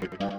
Okay.